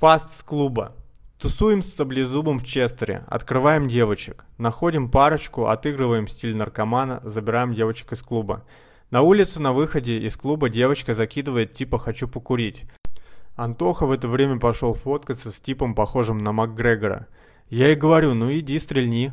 Фаст с клуба. Тусуем с саблезубом в Честере, открываем девочек, находим парочку, отыгрываем стиль наркомана, забираем девочек из клуба. На улице на выходе из клуба девочка закидывает типа «хочу покурить». Антоха в это время пошел фоткаться с типом, похожим на МакГрегора. Я ей говорю, ну иди стрельни.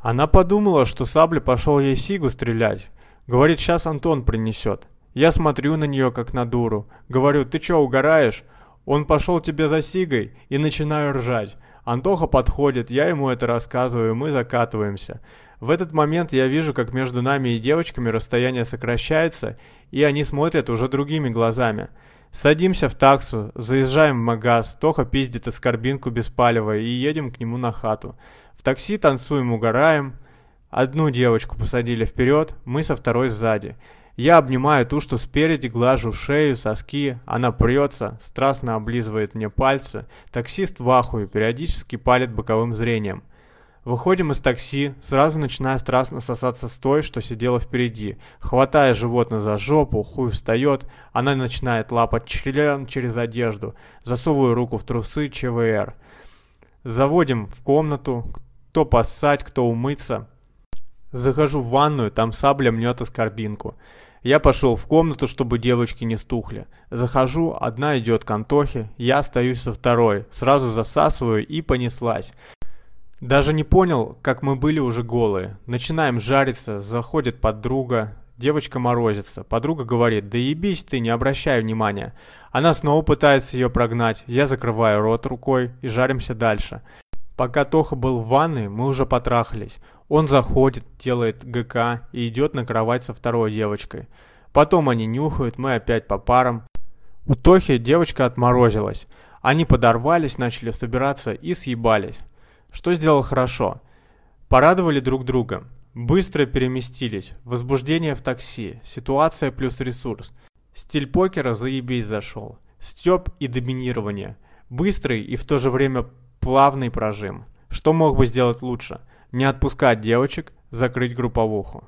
Она подумала, что Сабля пошел ей сигу стрелять. Говорит, сейчас Антон принесет. Я смотрю на нее, как на дуру. Говорю, ты че, угораешь? Он пошел тебе за сигой и начинаю ржать. Антоха подходит, я ему это рассказываю, мы закатываемся. В этот момент я вижу, как между нами и девочками расстояние сокращается, и они смотрят уже другими глазами. Садимся в таксу, заезжаем в магаз, Тоха пиздит оскорбинку беспалево и едем к нему на хату. В такси танцуем, угораем. Одну девочку посадили вперед, мы со второй сзади. Я обнимаю ту, что спереди, глажу шею, соски, она прется, страстно облизывает мне пальцы. Таксист в ахуе, периодически палит боковым зрением. Выходим из такси, сразу начиная страстно сосаться с той, что сидела впереди. Хватая животное за жопу, хуй встает, она начинает лапать член через одежду. Засовываю руку в трусы ЧВР. Заводим в комнату, кто поссать, кто умыться. Захожу в ванную, там сабля мнет оскорбинку. Я пошел в комнату, чтобы девочки не стухли. Захожу, одна идет к Антохе, я остаюсь со второй, сразу засасываю и понеслась. Даже не понял, как мы были уже голые. Начинаем жариться, заходит подруга, девочка морозится. Подруга говорит, да ебись ты, не обращай внимания. Она снова пытается ее прогнать, я закрываю рот рукой и жаримся дальше. Пока Тоха был в ванной, мы уже потрахались. Он заходит, делает ГК и идет на кровать со второй девочкой. Потом они нюхают, мы опять по парам. У Тохи девочка отморозилась. Они подорвались, начали собираться и съебались. Что сделал хорошо? Порадовали друг друга. Быстро переместились. Возбуждение в такси. Ситуация плюс ресурс. Стиль покера заебись зашел. Степ и доминирование. Быстрый и в то же время плавный прожим. Что мог бы сделать лучше? Не отпускать девочек, закрыть групповуху.